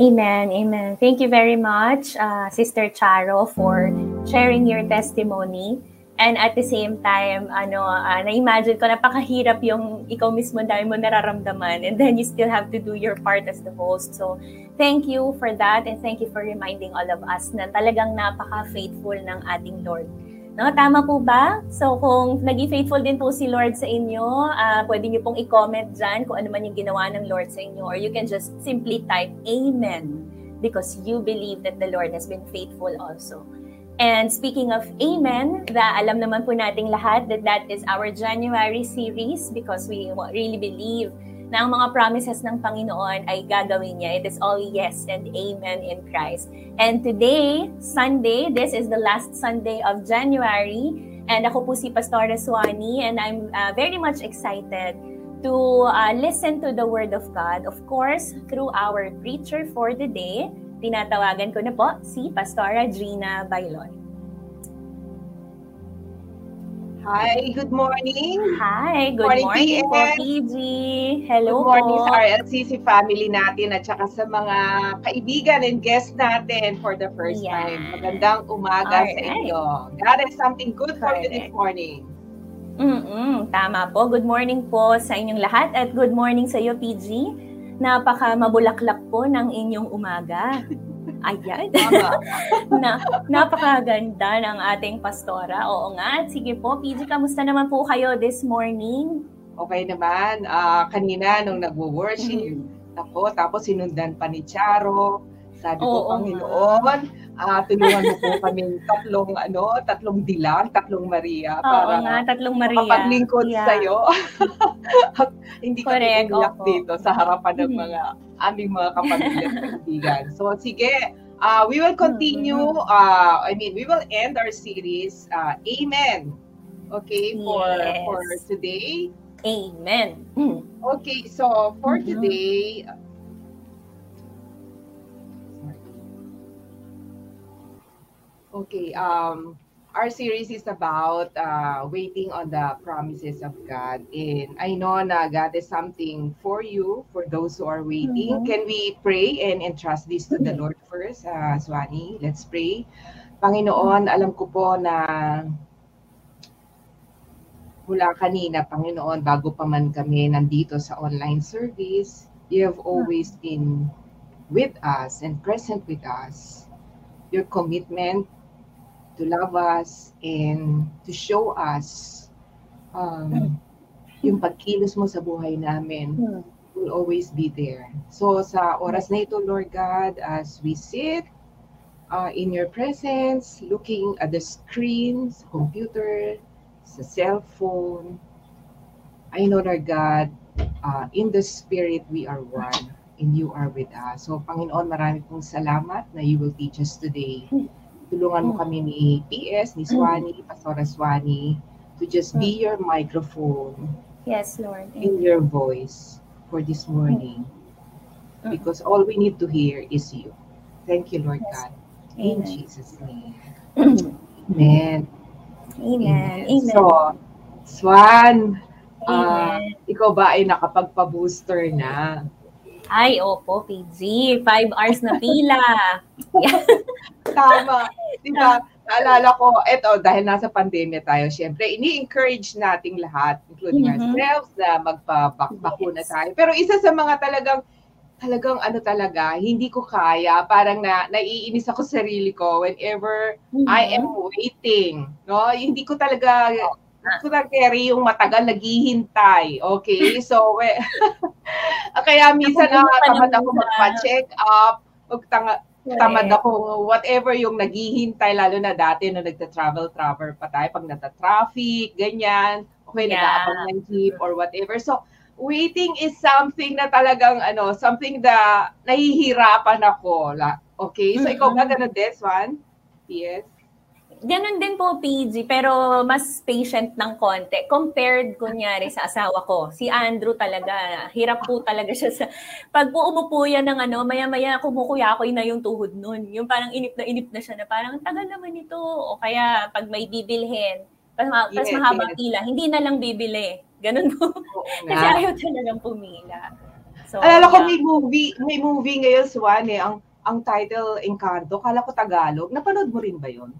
Amen. Amen. Thank you very much, uh, Sister Charo, for sharing your testimony. And at the same time, ano, uh, na-imagine ko, napakahirap yung ikaw mismo dahil mo nararamdaman. And then you still have to do your part as the host. So, thank you for that. And thank you for reminding all of us na talagang napaka-faithful ng ating Lord. No, tama po ba? So kung naging faithful din po si Lord sa inyo, uh, pwede niyo pong i-comment dyan kung ano man yung ginawa ng Lord sa inyo or you can just simply type Amen because you believe that the Lord has been faithful also. And speaking of Amen, the, alam naman po nating lahat that that is our January series because we really believe na ang mga promises ng Panginoon ay gagawin niya. It is all yes and amen in Christ. And today, Sunday, this is the last Sunday of January. And ako po si Pastora Suani and I'm uh, very much excited to uh, listen to the Word of God. Of course, through our preacher for the day, tinatawagan ko na po si Pastora Gina Bailon. Hi, good morning. Hi, good morning, morning po, PG. Hello Good morning po. sa RLCC family natin at saka sa mga kaibigan and guests natin for the first yeah. time. Magandang umaga All sa right. inyo. God has something good for you this morning. Mm-mm, tama po. Good morning po sa inyong lahat at good morning sa iyo, PG. Napaka mabulaklak po ng inyong umaga. Ayan. na, napakaganda ng ating pastora. Oo nga. Sige po, PG, kamusta naman po kayo this morning? Okay naman. Uh, kanina nung nagwo-worship, mm-hmm. ako, tapos sinundan pa ni Charo. Sabi ko, Oo, Panginoon, uh, tulungan mo po kami tatlong, ano, tatlong dilang, tatlong Maria. para Oo nga, tatlong Maria. Makapaglingkod yeah. sa'yo. Hindi Correct, kami umiyak dito sa harapan ng mm-hmm. Aming mga kapamilya at kaibigan. So, sige, uh, we will continue, mm-hmm. uh, I mean, we will end our series, uh, Amen. Okay, for, yes. for today. Amen. Okay, so for mm-hmm. today, Okay, um, our series is about uh, waiting on the promises of God. And I know na God is something for you, for those who are waiting. Mm-hmm. Can we pray and entrust this to the Lord first, uh, Swani? Let's pray. Panginoon, alam ko po na mula kanina, Panginoon, bago pa man kami nandito sa online service, you have always been with us and present with us. Your commitment to love us and to show us um, yung pagkilos mo sa buhay namin will always be there. So sa oras na ito, Lord God, as we sit uh, in your presence, looking at the screen, sa computer, sa cellphone, I know, Lord God, uh, in the Spirit we are one and you are with us. So Panginoon, marami pong salamat na you will teach us today. Hmm tulungan mo mm. kami ni PS, ni Swani, Pastora Swani, to just be mm. your microphone. Yes, Lord. In your voice for this morning. Mm. Because all we need to hear is you. Thank you, Lord yes. God. In Amen. Jesus' name. Amen. Amen. Amen. So, Swan, uh, ikaw ba ay nakapagpa-booster na? Ay, opo, PG. Five hours na pila. Tama. Diba? Naalala ko, eto, dahil nasa pandemya tayo, syempre, ini-encourage nating lahat, including mm-hmm. ourselves, na magpabakuna yes. tayo. Pero isa sa mga talagang, talagang ano talaga, hindi ko kaya, parang na, naiinis ako sa sarili ko whenever mm-hmm. I am waiting. No? Hindi ko talaga, ko na carry yung matagal naghihintay. Okay? So, we, kaya minsan nakatamad ako magpa-check up, magtanga, tamad ako whatever yung naghihintay lalo na dati na nagta-travel travel pa tayo pag nata-traffic ganyan okay yeah. nag-aabang ng jeep or whatever so waiting is something na talagang ano something na nahihirapan ako la okay so mm-hmm. ikaw ba ganun this one yes ganun din po PG, pero mas patient ng konti. Compared, kunyari, sa asawa ko. Si Andrew talaga, hirap po talaga siya sa... Pag po umupo yan ng ano, maya-maya kumukuyakoy na yung tuhod nun. Yung parang inip na inip na siya na parang, tagal naman ito. O kaya, pag may bibilhin, pas, pas yes, mahaba yes. pila, hindi na lang bibili. Ganun po. Kasi ayaw talagang pumila. So, Alala ko may movie, may movie ngayon, Swan, eh, ang, ang title, Encanto, kala ko Tagalog. Napanood mo rin ba yon?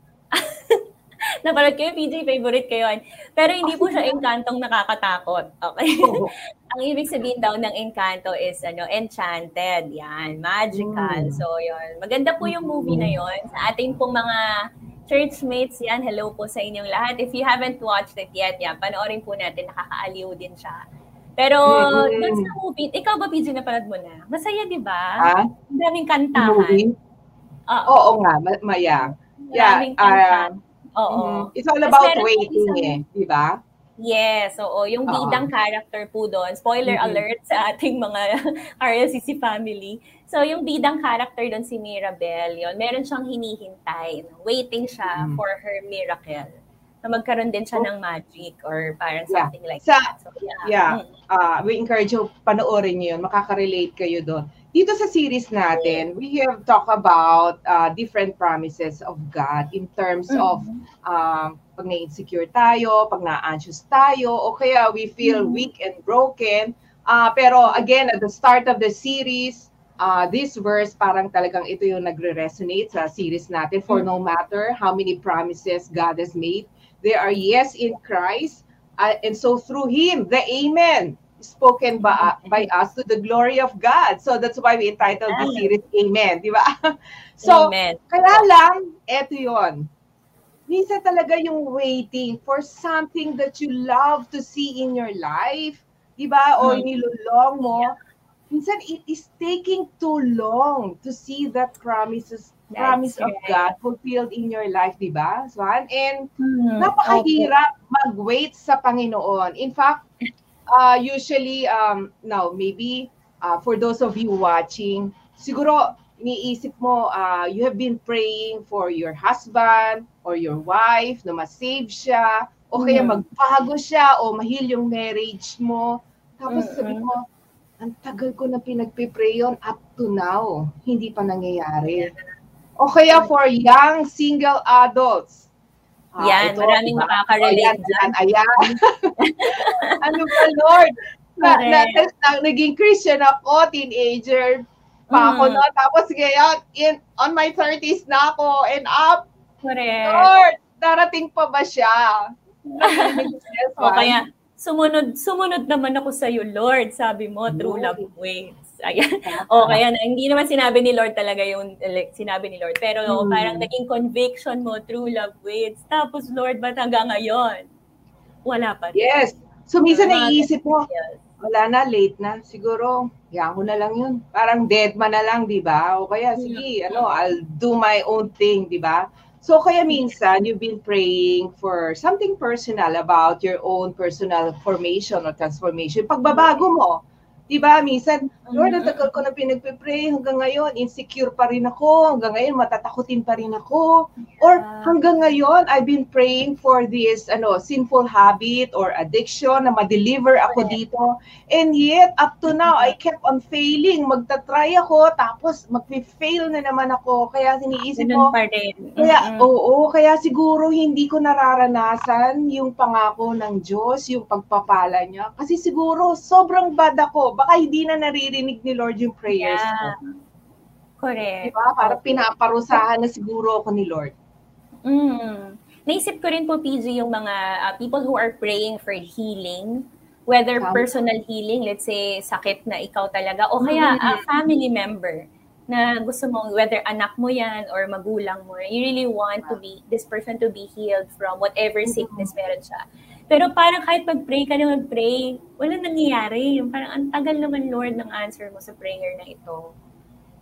Napanood ko yung PJ, favorite yun. Pero hindi po siya Encantong nakakatakot. Okay? ang ibig sabihin daw ng Encanto is ano, enchanted. Yan, magical. Mm. So, yun. Maganda po yung movie na yun. Sa ating pong mga churchmates yan, hello po sa inyong lahat. If you haven't watched it yet, yan, panoorin po natin. Nakakaaliw din siya. Pero mm-hmm. doon sa movie, ikaw ba, PJ, napanood mo na? Masaya, di ba? Ah? Ang daming kantahan. Movie? Uh, Oo nga, maya. Yeah, uh, Oo. Mm-hmm. It's all about waiting isang, eh, di ba? Yes, oo. Yung uh-huh. bidang character po doon, spoiler mm-hmm. alert sa ating mga RLCC family. So, yung bidang character doon si Mirabel, yon meron siyang hinihintay. Waiting siya mm-hmm. for her miracle na magkaroon din siya oh. ng magic or parang something yeah. like sa, that. So, yeah. yeah. Mm-hmm. Uh, we encourage you, panoorin niyo yun. Makaka-relate kayo doon. Dito sa series natin, we have talked about uh, different promises of God in terms mm-hmm. of um, pag na-insecure tayo, pag na-anxious tayo, o kaya we feel mm-hmm. weak and broken. Uh, pero again, at the start of the series, uh, this verse parang talagang ito yung nagre-resonate sa series natin. For mm-hmm. no matter how many promises God has made, they are yes in Christ. Uh, and so through Him, the Amen spoken by, by us to the glory of God. So that's why we entitled the series Amen, di ba? So, Amen. kaya lang, eto yon. Minsan talaga yung waiting for something that you love to see in your life, di ba? O mm. nilulong mo. Minsan it is taking too long to see that promises That's promise right. of God fulfilled in your life, di ba? Swan? And mm, napakahirap okay. mag-wait sa Panginoon. In fact, uh, usually, um, now, maybe uh, for those of you watching, siguro niisip mo, uh, you have been praying for your husband or your wife na ma-save siya, o kaya mm-hmm. magbago siya, o mahil yung marriage mo. Tapos sabi mo, ang tagal ko na pinagpipray yun up to now. Hindi pa nangyayari. O kaya for young single adults, Ah, yan, ito, maraming diba? makaka-relate dyan. Ayan. ano ba, Lord? Na, na, na, na, naging Christian ako, teenager pa ako, mm. no? Tapos ngayon, in, on my 30s na ako, and up. Correct. Lord, darating pa ba siya? o kaya, sumunod, sumunod naman ako sa iyo, Lord. Sabi mo, true love waits. Ayan. o kaya na, hindi naman sinabi ni Lord talaga yung like, sinabi ni Lord. Pero hmm. parang naging conviction mo, true love waits. Tapos Lord, ba't hanggang ngayon? Wala pa rin. Yes. So minsan uh, naiisip mo, wala na, late na. Siguro, yan ko na lang yun. Parang dead man na lang, di ba? O kaya, sige, ano, I'll do my own thing, di ba? So kaya minsan, you've been praying for something personal about your own personal formation or transformation. Pagbabago mo, Di ba? Minsan, Lord, ang tagal ko na pinagpe-pray, hanggang ngayon, insecure pa rin ako, hanggang ngayon, matatakutin pa rin ako. Or hanggang ngayon, I've been praying for this ano, sinful habit or addiction na ma-deliver ako dito. And yet, up to now, I kept on failing. Magta-try ako, tapos mag-fail na naman ako. Kaya siniisip ko. Kaya, oo, kaya siguro hindi ko nararanasan yung pangako ng Diyos, yung pagpapala niya. Kasi siguro, sobrang bad ako baka hindi na naririnig ni Lord yung prayers yeah. ko. Correct. Diba? Para pinaparusahan na siguro ako ni Lord. Mm. Naisip ko rin po, PG, yung mga uh, people who are praying for healing, whether yeah. personal healing, let's say sakit na ikaw talaga, o kaya a family member na gusto mo, whether anak mo yan or magulang mo, you really want to be, this person to be healed from whatever mm-hmm. sickness meron siya. Pero parang kahit mag-pray ka na mag-pray, wala nangyayari. Yung parang ang tagal naman, Lord, ng answer mo sa prayer na ito.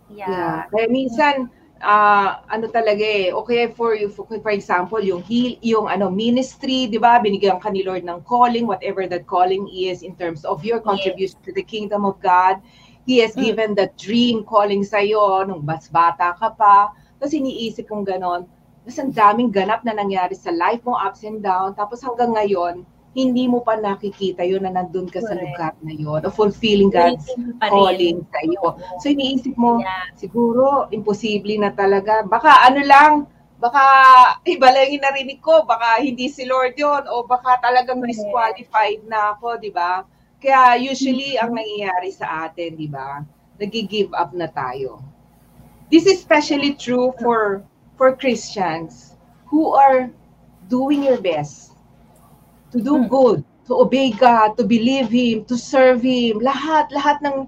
Yeah. yeah. Kaya minsan, uh, ano talaga eh, okay for you, for, for example, yung heal, yung ano, ministry, di ba? Binigyan ka ni Lord ng calling, whatever that calling is in terms of your contribution yes. to the kingdom of God. He has mm. given that dream calling sa'yo nung bas bata ka pa. Tapos iniisip kong ganon, mas ang daming ganap na nangyari sa life mo, ups and down. Tapos hanggang ngayon, hindi mo pa nakikita yun na nandun ka Correct. sa lugar na yun o fulfilling God's calling sa iyo. So iniisip mo, yeah. siguro imposible na talaga. Baka ano lang, baka iba lang yung narinig ko, baka hindi si Lord yon o baka talagang disqualified na ako, di ba? Kaya usually ang nangyayari sa atin, di ba? Nag-give up na tayo. This is especially true for for Christians who are doing your best to do Hmm. good, to obey God, to believe Him, to serve Him. Lahat, lahat ng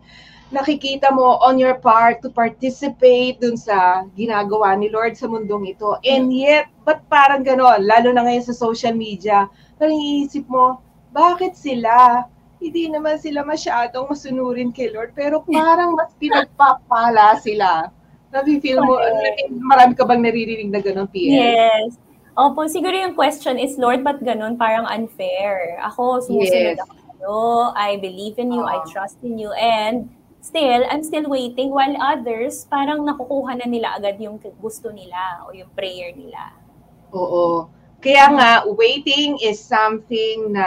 nakikita mo on your part to participate dun sa ginagawa ni Lord sa mundong ito. And yet, ba't parang ganon? Lalo na ngayon sa social media, parang iisip mo, bakit sila? Hindi naman sila masyadong masunurin kay Lord, pero parang mas pinagpapala sila. Nabi-feel mo, Correct. marami ka bang naririnig na ganon, PS? Yes. Opo, siguro yung question is, Lord, ba't ganun? Parang unfair. Ako, sumusunod Yes. ako sa'yo. I believe in you. I Ah. trust in you. And still, I'm still waiting while others, parang nakukuha na nila agad yung gusto nila o yung prayer nila. Oo. Kaya nga, waiting is something na,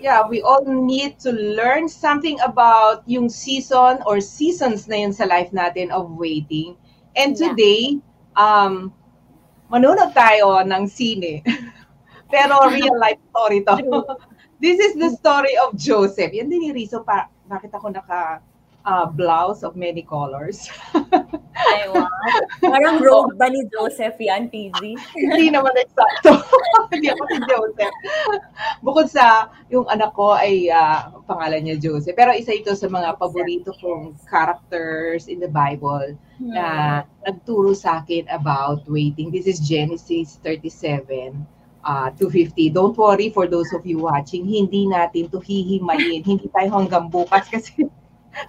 yeah, we all need to learn something about yung season or seasons na yun sa life natin of waiting. And Yeah. today, um, manonood tayo ng sine. Pero real life story to. This is the story of Joseph. Yan din yung reason pa, bakit ako naka uh, blouse of many colors. I want. Parang robe ba ni Joseph yan, PG? Hindi naman eksakto. Hindi ako si Joseph. Bukod sa yung anak ko ay ah, pangalan niya Joseph. Pero isa ito sa mga paborito kong characters in the Bible na nagturo sa akin about waiting. This is Genesis 37 uh, 250. Don't worry for those of you watching, hindi natin to hihimayin. hindi tayo hanggang bukas kasi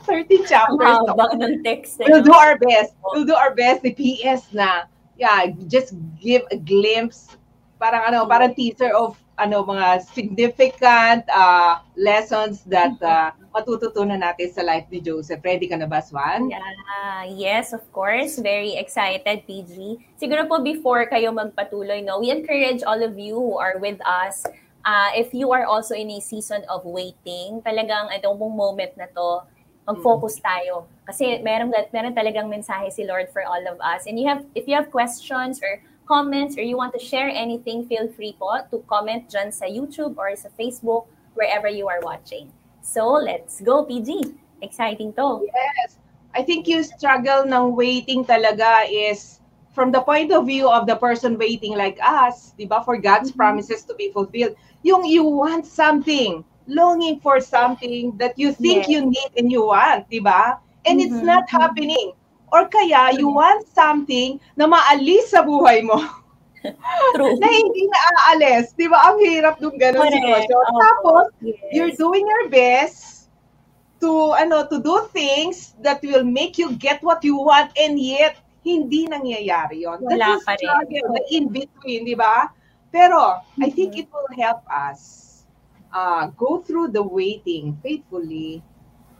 13 Ang chapters. to. haba ng text. eh, We'll do our best. We'll do our best. The PS na, yeah, just give a glimpse, parang ano, parang teaser of ano mga significant uh, lessons that uh, matututunan natin sa life ni Joseph. Ready ka na ba, Swan? Yeah, yes, of course. Very excited, PG. Siguro po before kayo magpatuloy, no, we encourage all of you who are with us, uh, if you are also in a season of waiting, talagang itong moment na to, mag-focus tayo. Kasi meron, meron talagang mensahe si Lord for all of us. And you have, if you have questions or comments or you want to share anything, feel free po to comment dyan sa YouTube or sa Facebook, wherever you are watching. So, let's go, PG. Exciting to. Yes. I think you struggle ng waiting talaga is from the point of view of the person waiting like us, di ba, for God's Mhm. promises to be fulfilled. Yung you want something, longing for something that you think Yes. you need and you want, di ba? And it's Mhm. not happening. Or kaya you want something na maalis sa buhay mo True. na hindi na aalis. Di ba? Ang hirap nung Correct. sitwasyon. Opo. Tapos, Yes. you're doing your best to ano to do things that will make you get what you want and yet hindi nangyayari yon. Wala That's pa the rin. the in between, di ba? Pero I think Mhm. it will help us uh, go through the waiting faithfully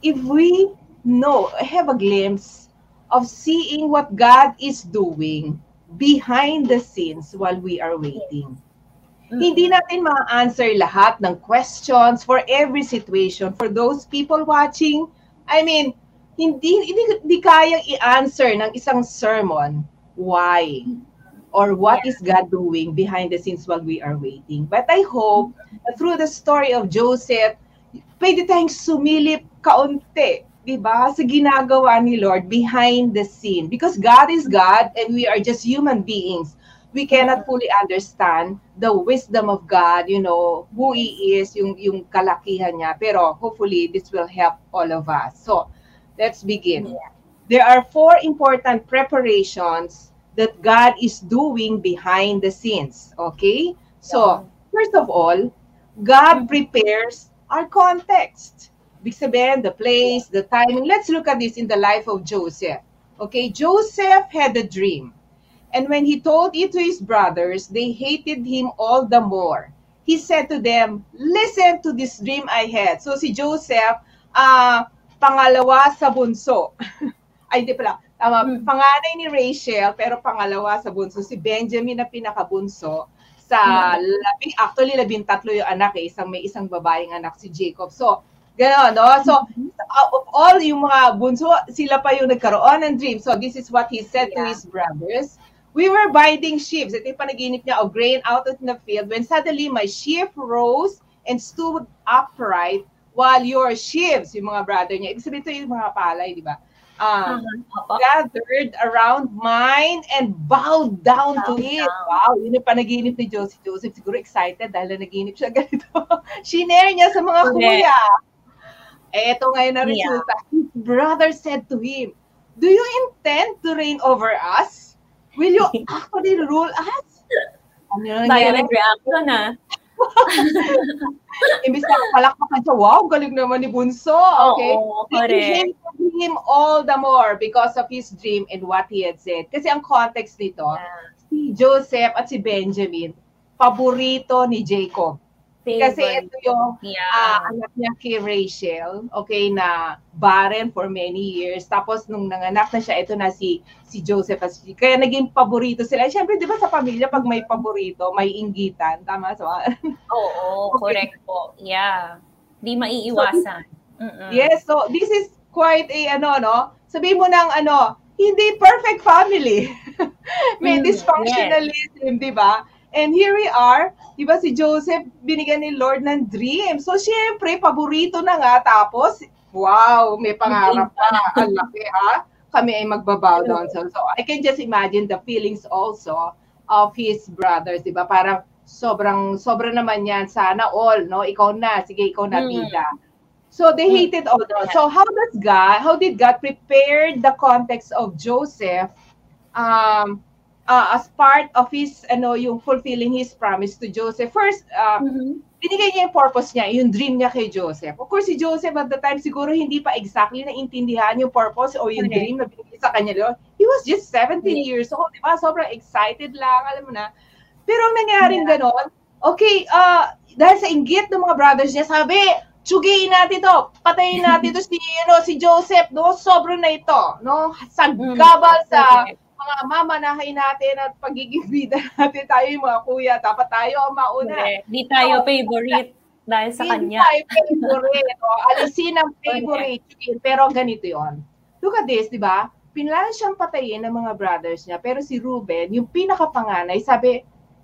if we know, have a glimpse of seeing what God is doing behind the scenes while we are waiting. Mm. Hindi natin ma-answer lahat ng questions for every situation. For those people watching, I mean, hindi, hindi, hindi kayang i-answer ng isang sermon why or what is God doing behind the scenes while we are waiting. But I hope that through the story of Joseph, pwede tayong sumilip kaunti, di ba, sa ginagawa ni Lord behind the scene. Because God is God and we are just human beings. We cannot fully understand the wisdom of God, you know, who He is, yung, yung kalakihan niya. Pero hopefully, this will help all of us. So, let's begin. Yeah. There are four important preparations that God is doing behind the scenes. Okay? So, first of all, God prepares our context. Ibig sabihin, the place, the timing. Let's look at this in the life of Joseph. Okay, Joseph had a dream. And when he told it to his brothers, they hated him all the more. He said to them, listen to this dream I had. So si Joseph, ah, pangalawa sa bunso. Ay, di pala. Tama, Hmm. panganay ni Rachel, pero pangalawa sa bunso. Si Benjamin na pinakabunso sa labing, actually labing tatlo yung anak eh. Isang may isang babaeng anak si Jacob. So, gano'n, no? So, out of all yung mga bunso, sila pa yung nagkaroon ng dream. So, this is what he said to Yeah. his brothers. We were binding sheaves. Ito yung panaginip niya of grain out in the field when suddenly my sheaf rose and stood upright while your sheaves, yung mga brother niya, ibig sabihin ito yung mga palay, di ba? Um, uh-huh. gathered around mine and bowed down to it. Wow, yun yung panaginip ni Joseph. Joseph siguro excited dahil naginip siya ganito. Shinare niya sa mga kuya. Eh, ito ngayon na resulta. Yeah. His brother said to him, Do you intend to reign over us? Will you actually rule us? Ano Violent reaction na. Imbis na palakpakan siya, wow, galing naman ni Bunso. Okay? Oo, correct. him all the more because of his dream and what he had said. Kasi ang context nito, yeah. si Joseph at si Benjamin, paborito ni Jacob. Kasi ito yung yeah. uh, anak niya kay Rachel, okay, na barren for many years. Tapos nung nanganak na siya, ito na si si Joseph. Kaya naging paborito sila. Siyempre, di ba sa pamilya, pag may paborito, may inggitan. Tama? So, Oo, okay. correct po. Yeah. Di maiiwasan. So, yes, so this is quite a, ano, no? Sabi mo ng, ano, hindi perfect family. may mm, dysfunctionalism, yes. di ba? And here we are, di ba si Joseph, binigyan ni Lord ng dream. So, syempre, paborito na nga. Tapos, wow, may pangarap pa. Ang laki, ha? Kami ay magbabow down. So, so, I can just imagine the feelings also of his brothers, di ba? Parang, sobrang, sobra naman yan. Sana all, no? Ikaw na. Sige, ikaw na, tita. Mm. So they mm. hated all those. So how does God, how did God prepare the context of Joseph um, uh, as part of his ano yung fulfilling his promise to Joseph. First, uh, mm-hmm. binigay niya yung purpose niya, yung dream niya kay Joseph. Of course, si Joseph at the time siguro hindi pa exactly naintindihan yung purpose o yung okay. dream na binigay sa kanya. He was just 17 yeah. years old, di ba? Sobrang excited lang, alam mo na. Pero ang nangyaring yeah. ganon, okay, uh, dahil sa inggit ng mga brothers niya, sabi, tsugiin natin to, patayin natin to si, ano, si Joseph, no? Sobrang na ito, no? Sa mm. gabal sa mga mamanahay natin at pagiging bida natin tayo yung mga kuya, dapat tayo ang mauna. Hindi okay. tayo so, favorite dahil sa kanya. Hindi tayo favorite. o, alisin ang favorite. Okay. Pero ganito yon. Look at this, di ba? Pinala siyang patayin ng mga brothers niya. Pero si Ruben, yung pinakapanganay, sabi,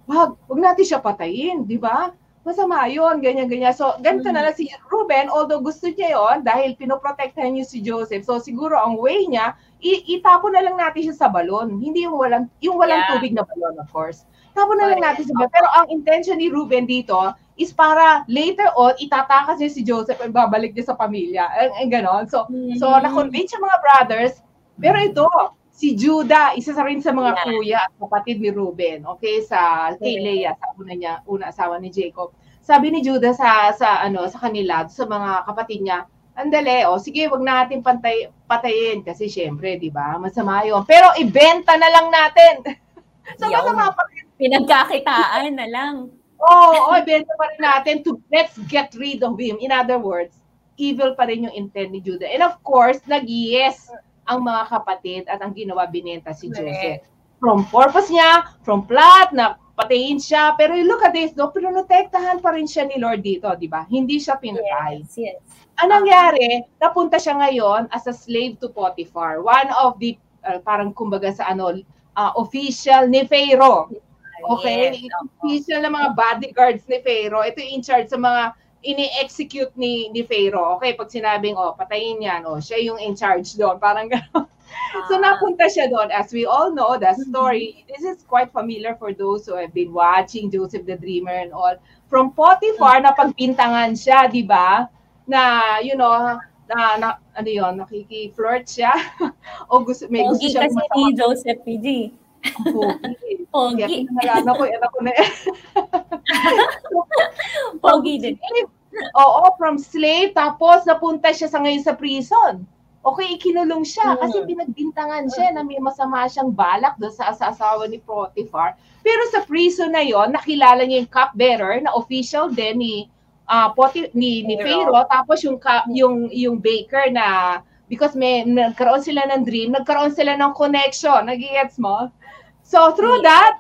wag, wag natin siya patayin, di ba? masama yun, ganyan-ganyan. So, ganito na lang si Ruben, although gusto niya yon dahil pinoprotektahan niya si Joseph. So, siguro ang way niya, itapon na lang natin siya sa balon. Hindi yung walang, yung walang yeah. tubig na balon, of course. Tapon na lang natin sa balon. Pero ang intention ni Ruben dito is para later on, itatakas niya si Joseph at babalik niya sa pamilya. Ang, ang ganon. So, mm-hmm. so na-convince yung mga brothers. Pero ito, si Judah, isa sa rin sa mga yeah. kuya at kapatid ni Ruben, okay, sa kay Leah, sa una niya, una asawa ni Jacob. Sabi ni Judah sa sa ano sa kanila, sa mga kapatid niya, andale, oh, sige, wag natin pantay, patayin kasi syempre, 'di ba? Masama 'yon. Pero ibenta na lang natin. so Yaw, masama pa rin. Pinagkakitaan na lang. Oo, oh, oh, ibenta pa rin natin to let's get rid of him. In other words, evil pa rin yung intent ni Judah. And of course, nag-yes ang mga kapatid at ang ginawa binenta si Joseph. From purpose niya, from plot na patayin siya, pero look at this, no, pinotektahan pa rin siya ni Lord dito, di ba? Hindi siya pinatay. Yes, yes. Anong nangyari? Napunta siya ngayon as a slave to Potiphar, one of the, uh, parang kumbaga sa ano, uh, official ni Pharaoh. Okay? Yes. Official na mga bodyguards ni Pharaoh. Ito yung in charge sa mga ini-execute ni ni Pharaoh. Okay, pag sinabing oh, patayin yan, oh, siya yung in charge doon, parang gano'n. so ah. napunta siya doon. As we all know, the mm-hmm. story, this is quite familiar for those who have been watching Joseph the Dreamer and all. From Potiphar, na pagpintangan siya, di ba? Na, you know, na, na ano yun, nakiki-flirt siya. o gusto, may gusto siya kasi ni Joseph PG. Pogi. Pogi. Kaya ko, yan ako na Pogi din. Oo, from slave, tapos napunta siya sa ngayon sa prison. Okay, ikinulong siya kasi mm. pinagbintangan siya na may masama siyang balak doon sa, sa asawa ni Potiphar. Pero sa prison na yon, nakilala niya yung cupbearer na official din ni uh, Poti, ni, ni Pharaoh. Tapos yung, yung, yung baker na because may nagkaroon sila ng dream, nagkaroon sila ng connection. Nag-gets mo? So through that,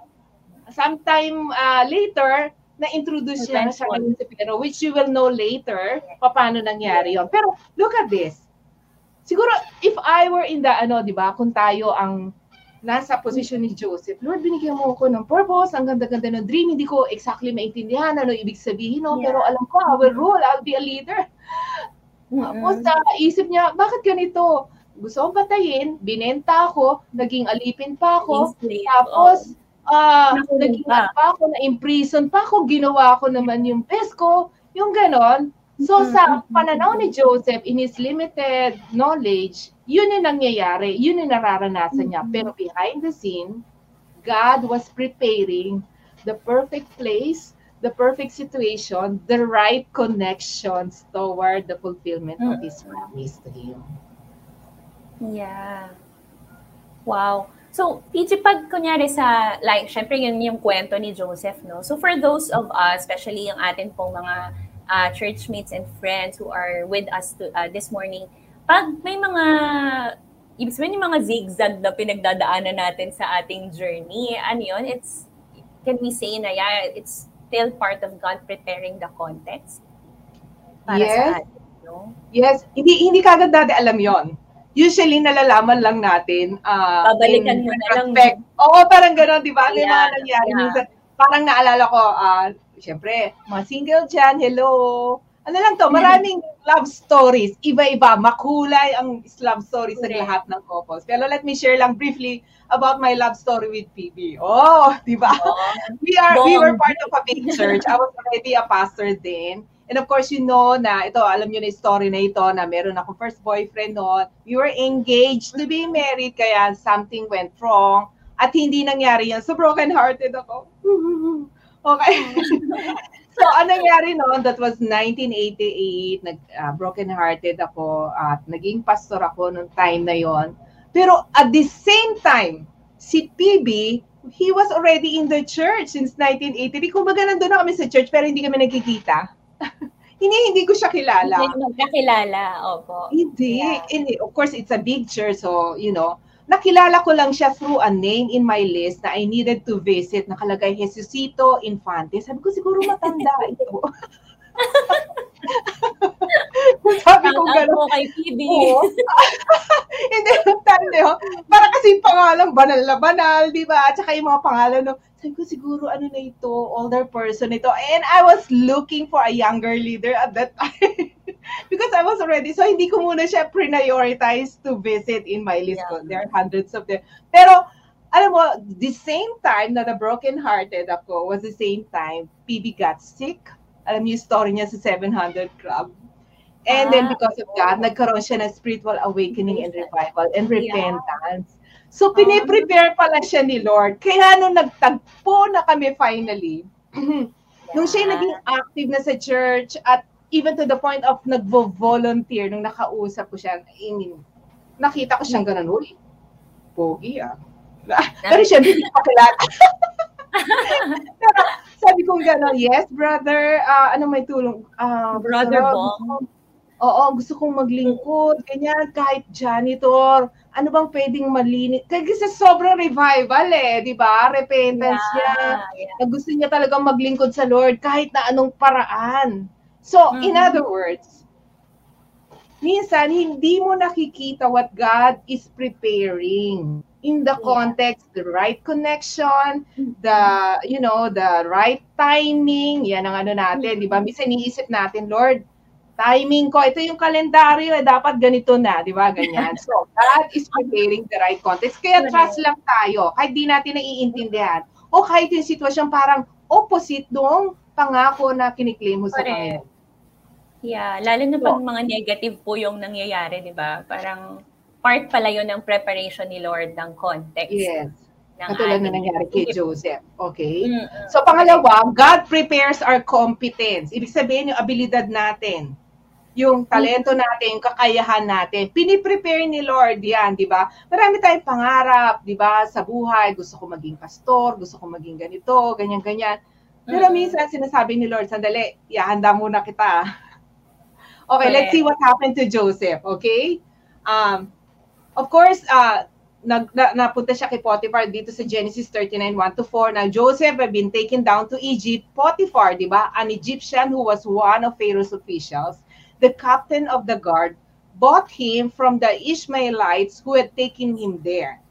sometime uh, later, na-introduce siya na siya ngayon si Pero, which you will know later paano nangyari yon. Pero look at this. Siguro, if I were in the, ano, di ba, kung tayo ang nasa position ni Joseph, Lord, binigyan mo ako ng purpose, ang ganda-ganda ng dream, hindi ko exactly maintindihan ano ibig sabihin, no? Yeah. pero alam ko, I will rule, I'll be a leader. Mm-hmm. Tapos sa isip niya, bakit ganito? Gusto kong patayin, binenta ako, naging alipin pa ako, tapos uh, naging pa. pa ako, na-imprison pa ako, ginawa ko naman yung best ko, yung ganon. So sa pananaw ni Joseph, in his limited knowledge, yun yung nangyayari, yun yung nararanasan niya. Pero behind the scene, God was preparing the perfect place, the perfect situation, the right connections toward the fulfillment of His promise to him. Yeah. Wow. So, PG, pag kunyari sa, like, syempre yun yung kwento ni Joseph, no? So, for those of us, especially yung atin pong mga uh, churchmates and friends who are with us to, uh, this morning, pag may mga ibig sabihin yung mga zigzag na pinagdadaanan natin sa ating journey, ano yun, it's, can we say na yeah, it's still part of God preparing the context? Para yes. sa atin, no? Yes. Hindi, hindi kagad dati alam yon Usually, nalalaman lang natin. Uh, Babalikan mo na lang. Oo, parang gano'n, di ba? Ano yeah, mga nangyari? Yeah. Minsan, parang naalala ko, uh, syempre, mga single dyan, hello, ano lang to, maraming love stories. Iba-iba, makulay ang love stories okay. sa lahat ng couples. Pero let me share lang briefly about my love story with PB. Oh, di ba? Oh, we are we were part of a big church. I was already a pastor then. And of course, you know na ito, alam niyo na story na ito na meron akong first boyfriend noon. We were engaged to be married kaya something went wrong at hindi nangyari yan. So broken-hearted ako. okay. So, anong nangyari noon? That was 1988. Nag, uh, broken-hearted ako at naging pastor ako noong time na yon. Pero at the same time, si PB, he was already in the church since 1983. Kumbaga nandun na kami sa church pero hindi kami nagkikita. hindi, hindi ko siya kilala. Hindi magkakilala, opo. Hindi. Yeah. And of course, it's a big church, so, you know, nakilala ko lang siya through a name in my list na I needed to visit. Nakalagay Jesusito Infante. Sabi ko, siguro matanda ito. Sabi ko gano'n. Ako kay PB. Hindi, tanda yun. Para kasi pangalan, banal na banal, di ba? At saka yung mga pangalan, no, sabi ko siguro ano na ito, older person ito. And I was looking for a younger leader at that time. because I was already, so hindi ko muna siya prioritize to visit in my list. Yeah. There are hundreds of them. Pero, alam mo, the same time na the broken-hearted ako was the same time PB got sick. Alam niyo yung story niya sa 700 Club. And ah, then because of that, oh. nagkaroon siya ng spiritual awakening and revival and repentance. Yeah. So, piniprepare pala siya ni Lord. Kaya nung nagtagpo na kami finally, nung siya naging active na sa church at even to the point of nagvo-volunteer nung nakausap ko siya, I mean, nakita ko siyang ganun, uy, pogi ah. Pero siya, hindi ko pakilala. sabi ko gano'n, yes, brother, uh, ano may tulong? Uh, brother Bong. Oo, gusto kong maglingkod, ganyan, kahit janitor, ano bang pwedeng malinis? Kasi sa sobrang revival eh, di ba? Repentance yeah, niya. Yeah. gusto niya talagang maglingkod sa Lord kahit na anong paraan. So, mm-hmm. in other words, minsan hindi mo nakikita what God is preparing in the context, the right connection, the, you know, the right timing, yan ang ano natin, di ba? Minsan iniisip natin, Lord, timing ko, ito yung kalendaryo, eh, dapat ganito na, di ba? Ganyan. So, God is preparing the right context. Kaya trust lang tayo, kahit di natin naiintindihan, o kahit yung sitwasyon parang opposite doong pangako na kiniklaim mo sa Panginoon. Yeah, lalo na pag mga negative po yung nangyayari, di ba? Parang part pala yun ng preparation ni Lord ng context. Yes. Katulad na nangyari kay Joseph. Okay? Mm-hmm. So pangalawa, God prepares our competence. Ibig sabihin yung abilidad natin. Yung talento natin, yung kakayahan natin. Piniprepare ni Lord yan, di ba? Marami tayong pangarap, di ba, sa buhay. Gusto ko maging pastor, gusto ko maging ganito, ganyan-ganyan. Pero minsan sinasabi ni Lord, sandali, ihanda muna kita Okay, let's see what happened to Joseph, okay? Um, of course, uh, nag, na, napunta siya kay Potiphar dito sa Genesis 39, 1 to 4. Now, Joseph had been taken down to Egypt. Potiphar, di ba? An Egyptian who was one of Pharaoh's officials, the captain of the guard, bought him from the Ishmaelites who had taken him there.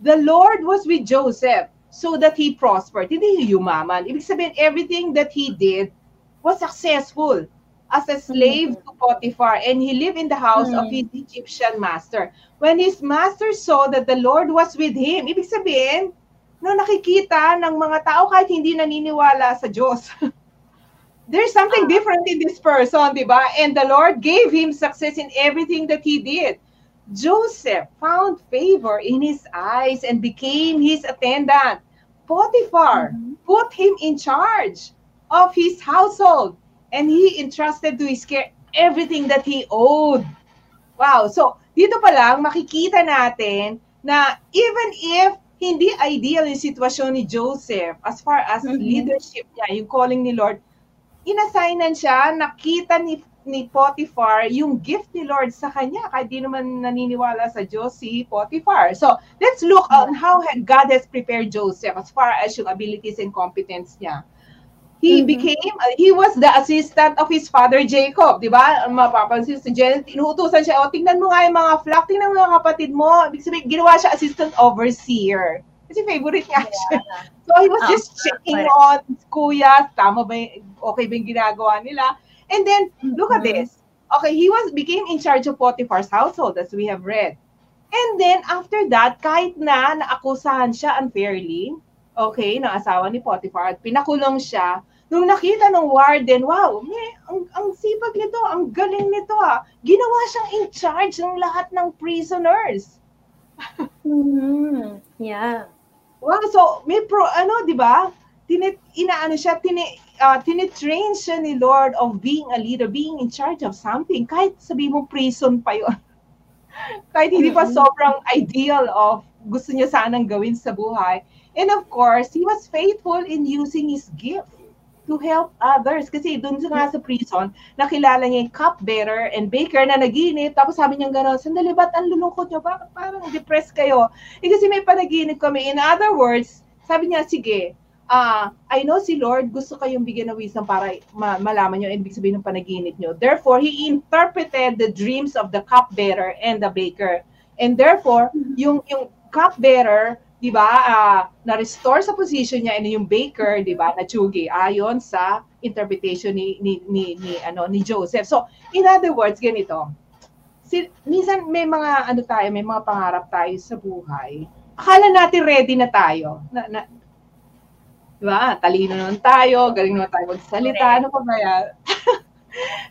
the Lord was with Joseph so that he prospered. Hindi yumaman. Ibig sabihin, everything that he did was successful as a slave to Potiphar and he lived in the house of his Egyptian master. When his master saw that the Lord was with him, ibig sabihin, no nakikita ng mga tao kahit hindi naniniwala sa Diyos. There's something ah. different in this person, di ba? And the Lord gave him success in everything that he did. Joseph found favor in his eyes and became his attendant. Potiphar mm-hmm. put him in charge of his household and he entrusted to his care everything that he owed. Wow. So, dito pa lang makikita natin na even if hindi ideal yung sitwasyon ni Joseph as far as mm-hmm. leadership niya, yung calling ni Lord, inassignan siya, nakita ni ni Potiphar yung gift ni Lord sa kanya kahit di naman naniniwala sa Diyos si Potiphar. So, let's look on how God has prepared Joseph as far as yung abilities and competence niya. He mm-hmm. became, uh, he was the assistant of his father Jacob, di ba? Mapapansin si Janet, inuutusan siya, o tingnan mo nga yung mga flock, tingnan mo yung mga kapatid mo. Ibig sabihin, ginawa siya assistant overseer. Kasi favorite niya yeah. siya. So he was just oh, checking on kuya, tama ba, okay ba yung ginagawa nila? And then look at mm-hmm. this. Okay, he was became in charge of Potiphar's household as we have read. And then after that, kahit na naakusahan siya unfairly, okay, ng asawa ni Potiphar at pinakulong siya, nung nakita ng warden, wow, may, ang, ang sipag nito, ang galing nito ah. Ginawa siyang in charge ng lahat ng prisoners. mm-hmm. Yeah. Wow, so may pro, ano, di ba? Tinit, inaano siya, tini, uh, tinitrain siya ni Lord of being a leader, being in charge of something. Kahit sabi mo prison pa yon Kahit hindi pa sobrang ideal of gusto niya sanang gawin sa buhay. And of course, he was faithful in using his gift to help others. Kasi doon sa nga sa prison, nakilala niya yung cupbearer and baker na naginip. Tapos sabi niya gano'n, sandali ba't ang lulungkot niyo? Bakit parang depressed kayo? Eh kasi may panaginip kami. In other words, sabi niya, sige, uh, I know si Lord gusto kayong bigyan ng wisdom para ma- malaman nyo ibig sabihin ng panaginip nyo. Therefore, He interpreted the dreams of the cupbearer and the baker. And therefore, yung, yung cupbearer, di ba, uh, na-restore sa position niya and yung baker, di ba, na chugi ayon sa interpretation ni, ni, ni, ni, ano, ni Joseph. So, in other words, ganito, si, minsan may mga ano tayo, may mga pangarap tayo sa buhay. Akala natin ready na tayo. Na, na, Diba? Talino naman tayo, galing naman tayo magsalita. Ano pa ba yan?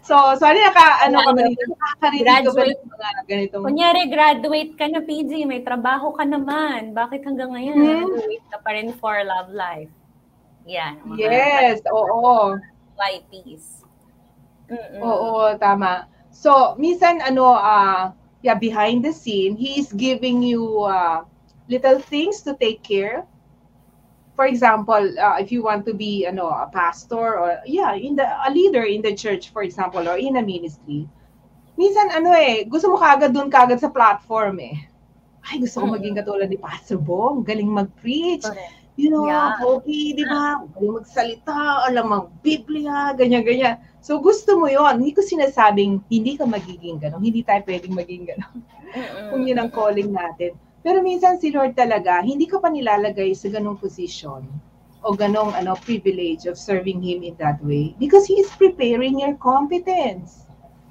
so, sorry naka, ano ka ba dito? Nakakarinig ka ba mga ganitong... Kunyari, graduate ka na, PG, may trabaho ka naman. Bakit hanggang ngayon, hmm? wait ka pa rin for love life? Yan. Yes, oo. YPs. Mm-mm. Oo, tama. So, minsan, ano, uh, yeah, behind the scene, he's giving you uh, little things to take care for example, uh, if you want to be ano, a pastor or yeah, in the a leader in the church for example or in a ministry, minsan ano eh, gusto mo kagad doon kagad sa platform eh. Ay, gusto ko maging katulad ni Pastor Bong, galing mag-preach. You know, yeah. okay, di ba? Galing magsalita, alam ang Biblia, ganyan-ganyan. So, gusto mo yon Hindi ko sinasabing hindi ka magiging gano'n. Hindi tayo pwedeng maging gano'n. Kung yun ang calling natin. Pero minsan si Lord talaga, hindi ka pa nilalagay sa ganong position o ganong ano, privilege of serving Him in that way because He is preparing your competence.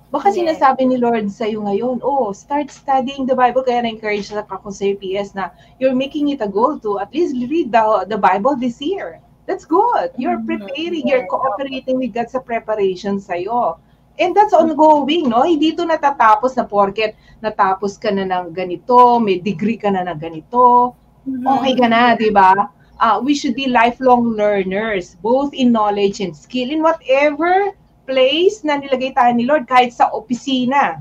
Baka yes. sinasabi ni Lord sa iyo ngayon, oh, start studying the Bible. Kaya na-encourage na ako sa PS na you're making it a goal to at least read the, the Bible this year. That's good. You're mm-hmm. preparing, you're cooperating with God sa preparation sa'yo. And that's ongoing, no? Hindi to natatapos na porket natapos ka na ng ganito, may degree ka na ng ganito, mm-hmm. okay ka na, di ba? Uh, we should be lifelong learners, both in knowledge and skill, in whatever place na nilagay tayo ni Lord, kahit sa opisina.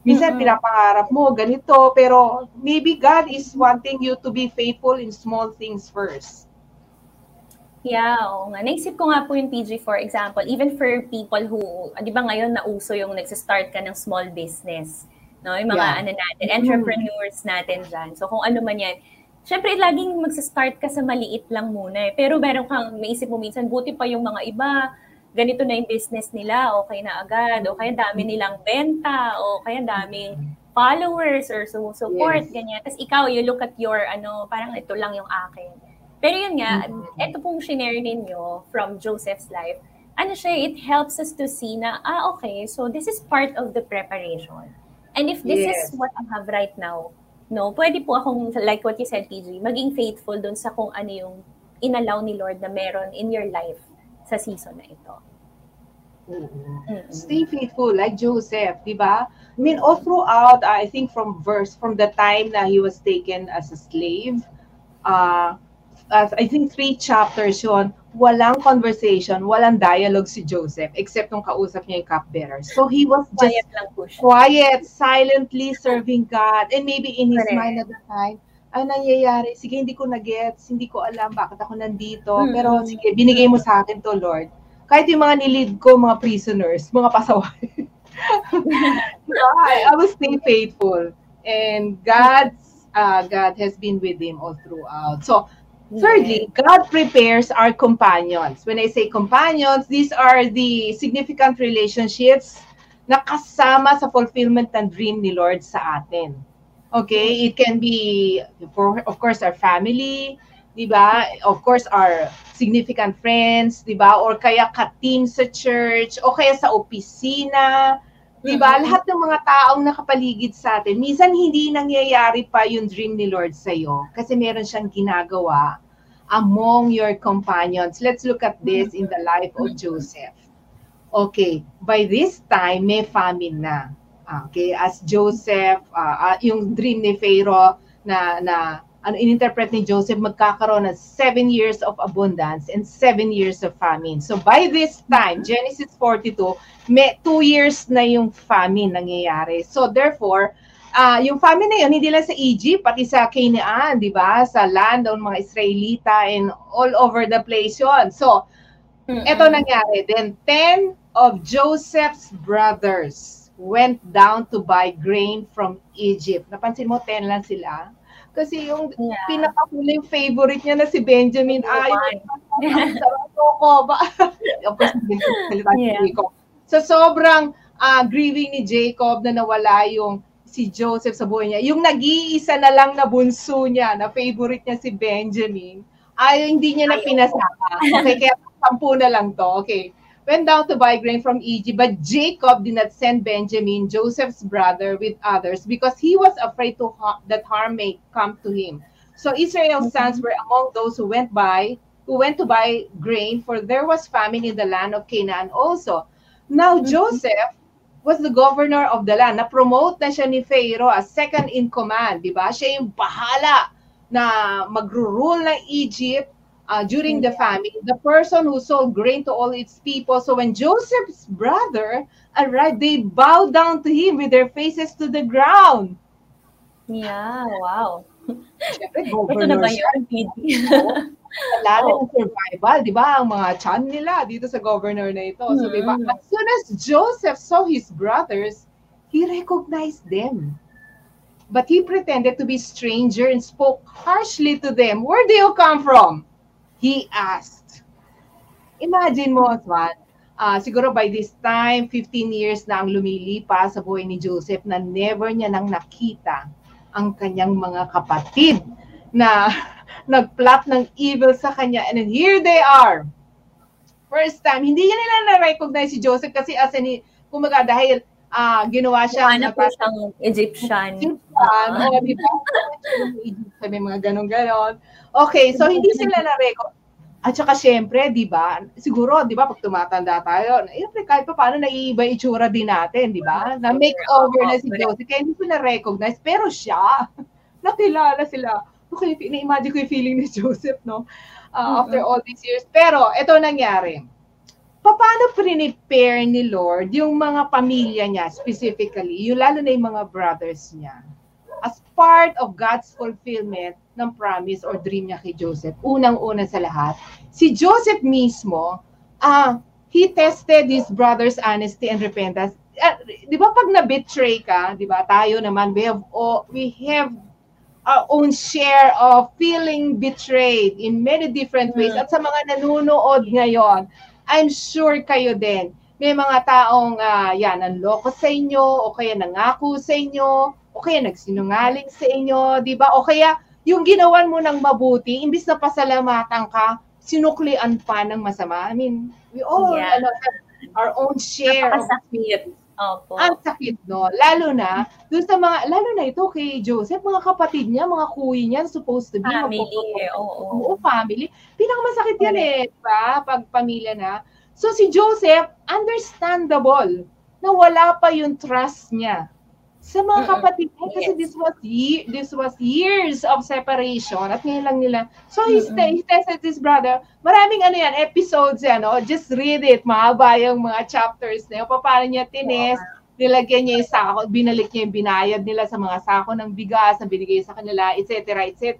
Minsan, mm-hmm. pinapangarap mo, ganito, pero maybe God is wanting you to be faithful in small things first. Yeah, oo nga. Naisip ko nga po yung PG, for example, even for people who, ah, di ba ngayon nauso yung nagsistart ka ng small business, no? Yung mga yeah. ano natin, mm-hmm. entrepreneurs natin dyan. So kung ano man yan, syempre laging magsistart ka sa maliit lang muna eh. Pero meron kang, maisip mo minsan, buti pa yung mga iba, ganito na yung business nila, okay na agad, o kaya dami nilang benta, o kaya daming followers or support, Yes. ganyan. Tapos ikaw, you look at your, ano, parang ito lang yung akin. Pero yun nga, ito pong shinare ninyo from Joseph's life, ano siya, it helps us to see na, ah, okay, so this is part of the preparation. And if this Yes. is what I have right now, no, pwede po akong, like what you said, PG, maging faithful dun sa kung ano yung inallow ni Lord na meron in your life sa season na ito. Mm-mm. Stay faithful like Joseph, di ba? I mean, all throughout, I think from verse, from the time na he was taken as a slave, uh, uh, I think three chapters yun, walang conversation, walang dialogue si Joseph, except nung kausap niya yung cupbearer. So he was just Quiet lang po siya. quiet, silently serving God. And maybe in his Correct. mind at the time, ay nangyayari, sige hindi ko na-gets, hindi ko alam bakit ako nandito, Mm. pero sige, binigay mo sa akin to Lord. Kahit yung mga nilid ko, mga prisoners, mga pasaway. Diba? I, I will stay faithful. And God's, uh, God has been with him all throughout. So, Thirdly, God prepares our companions. When I say companions, these are the significant relationships na kasama sa fulfillment ng dream ni Lord sa atin. Okay? It can be, for, of course, our family, di ba? Of course, our significant friends, di ba? Or kaya ka-team sa church, o kaya sa opisina, di ba? Mhm. Lahat ng mga taong nakapaligid sa atin, minsan hindi nangyayari pa yung dream ni Lord sa'yo kasi meron siyang ginagawa among your companions. Let's look at this in the life of Joseph. Okay, by this time, may famine na. Okay, as Joseph, uh, uh, yung dream ni Pharaoh na, na ano ininterpret ni Joseph, magkakaroon ng seven years of abundance and seven years of famine. So by this time, Genesis 42, may two years na yung famine nangyayari. So therefore, ah yung famine na yun, hindi lang sa Egypt, pati sa Canaan, di ba? Sa land ng mga Israelita and all over the place yun. So, Mm-mm. Ito nangyari. Then 10 of Joseph's brothers went down to buy grain from Egypt. Napansin mo, 10 lang sila? Kasi yung Yeah. pinakahuling favorite niya na si Benjamin, Number ay, sarado ko ba? Yeah. Jacob. So, sobrang ah, grieving ni Jacob na nawala yung si Joseph sa buhay niya. Yung nag-iisa na lang na bunso niya, na favorite niya si Benjamin, ay hindi niya na Ayaw. pinasama. Okay, kaya sampu na lang to. Okay. Went down to buy grain from Egypt, but Jacob did not send Benjamin, Joseph's brother, with others because he was afraid to ha- that harm may come to him. So Israel's sons were among those who went by, who went to buy grain, for there was famine in the land of Canaan also. Now Mhm. Joseph was the governor of the land. Na-promote na siya ni Pharaoh as second in command, di ba? Siya yung bahala na magro-rule ng Egypt uh, during the famine. The person who sold grain to all its people. So when Joseph's brother arrived, they bowed down to him with their faces to the ground. Yeah, wow. Siyempre, Ito na ba yun? Kailangan ng survival, di ba? Ang mga chan nila dito sa governor na ito. So, di ba? Mhm. As soon as Joseph saw his brothers, he recognized them. But he pretended to be stranger and spoke harshly to them. Where do you come from? He asked. Imagine mo, Swan, ah, siguro by this time, 15 years na ang lumilipas sa buhay ni Joseph na never niya nang nakita ang kanyang mga kapatid na nagplot ng evil sa kanya. And then here they are. First time, hindi niya nila na-recognize si Joseph kasi as in, kumaga dahil ah, ginawa siya Ano po siyang Egyptian? Egyptian, o di ba? May mga ganon-ganon. Okay, so hindi sila na-recognize. At saka syempre, di ba, siguro, di ba, pag tumatanda tayo, syempre kahit pa paano naiiba itsura din natin, di ba? Na makeover na si Joseph, kaya hindi ko na-recognize, pero siya, nakilala sila. Okay, na-imagine ko yung feeling ni Joseph, no? Uh, After all these years. Pero, ito nangyari. Paano prepare ni Lord yung mga pamilya niya specifically, yung lalo na yung mga brothers niya, as part of God's fulfillment ng promise or dream niya kay Joseph, unang-una sa lahat, si Joseph mismo, ah, he tested his brother's honesty and repentance. Ah, di ba pag na-betray ka, di ba, tayo naman, we have, oh, we have our own share of feeling betrayed in many different ways. At sa mga nanonood ngayon, I'm sure kayo din, may mga taong, ah, yan, nanloko sa inyo, o kaya nangako sa inyo, o kaya nagsinungaling sa inyo, di ba? O kaya yung ginawan mo ng mabuti, imbis na pasalamatan ka, sinuklian pa ng masama. I mean, we all yeah. ano, have our own share. Napakasakit. Opo. Ang sakit, no? Lalo na, dun sa mga, lalo na ito kay Joseph, mga kapatid niya, mga kuwi niya, supposed to be. Family, oo. Oo, family. Pinakamasakit yan eh, ba? Pag pamilya na. So si Joseph, understandable na wala pa yung trust niya sa mga kapatid niya kasi this was ye- this was years of separation at ngayon lang nila. So he, mm-hmm. he tested his brother. Maraming ano yan episodes yan oh just read it mahaba yung mga chapters na yun. Paano niya tines wow. nilagyan niya yung sako binalik niya yung binayad nila sa mga sako ng bigas na binigay sa kanila etc etc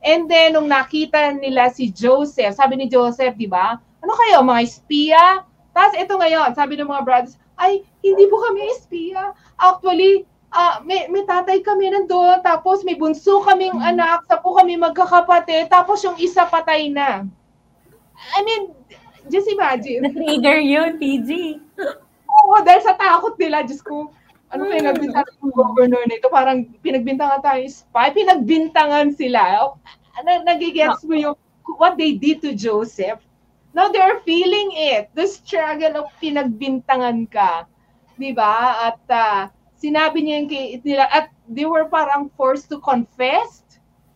and then nung nakita nila si Joseph sabi ni Joseph di ba ano kayo mga espiya tapos ito ngayon sabi ng mga brothers ay, hindi po kami espiya. Actually, uh, may, may tatay kami nandoon, tapos may bunso kaming hmm. anak, sa po kami magkakapatid, tapos yung isa patay na. I mean, just imagine. Na-trigger yun, PG. Oo, dahil sa takot nila, Diyos ko, ano hmm. pinagbintangan ng governor nito? Parang pinagbintangan tayo spy, pinagbintangan sila. Na, nagigets mo yung what they did to Joseph Now they're feeling it. The struggle of pinagbintangan ka. 'Di ba? At uh, sinabi niya yung kay nila at they were parang forced to confess